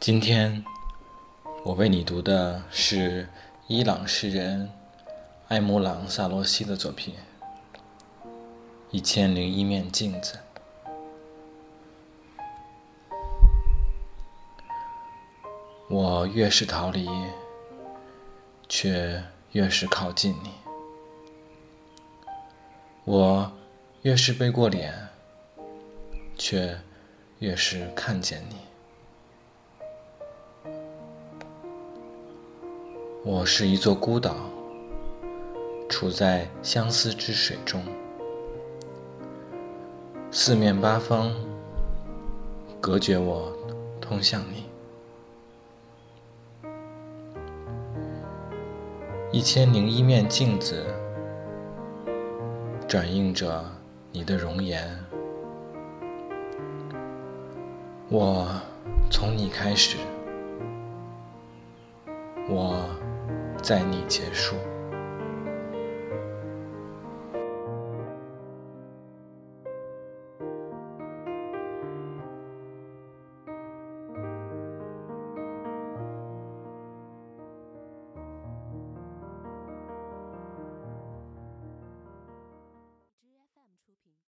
今天我为你读的是伊朗诗人艾姆朗·萨罗西的作品《一千零一面镜子》。我越是逃离，却越是靠近你；我越是背过脸，却越是看见你。我是一座孤岛，处在相思之水中，四面八方隔绝我通向你。一千零一面镜子，转映着你的容颜。我从你开始，我。在你结束。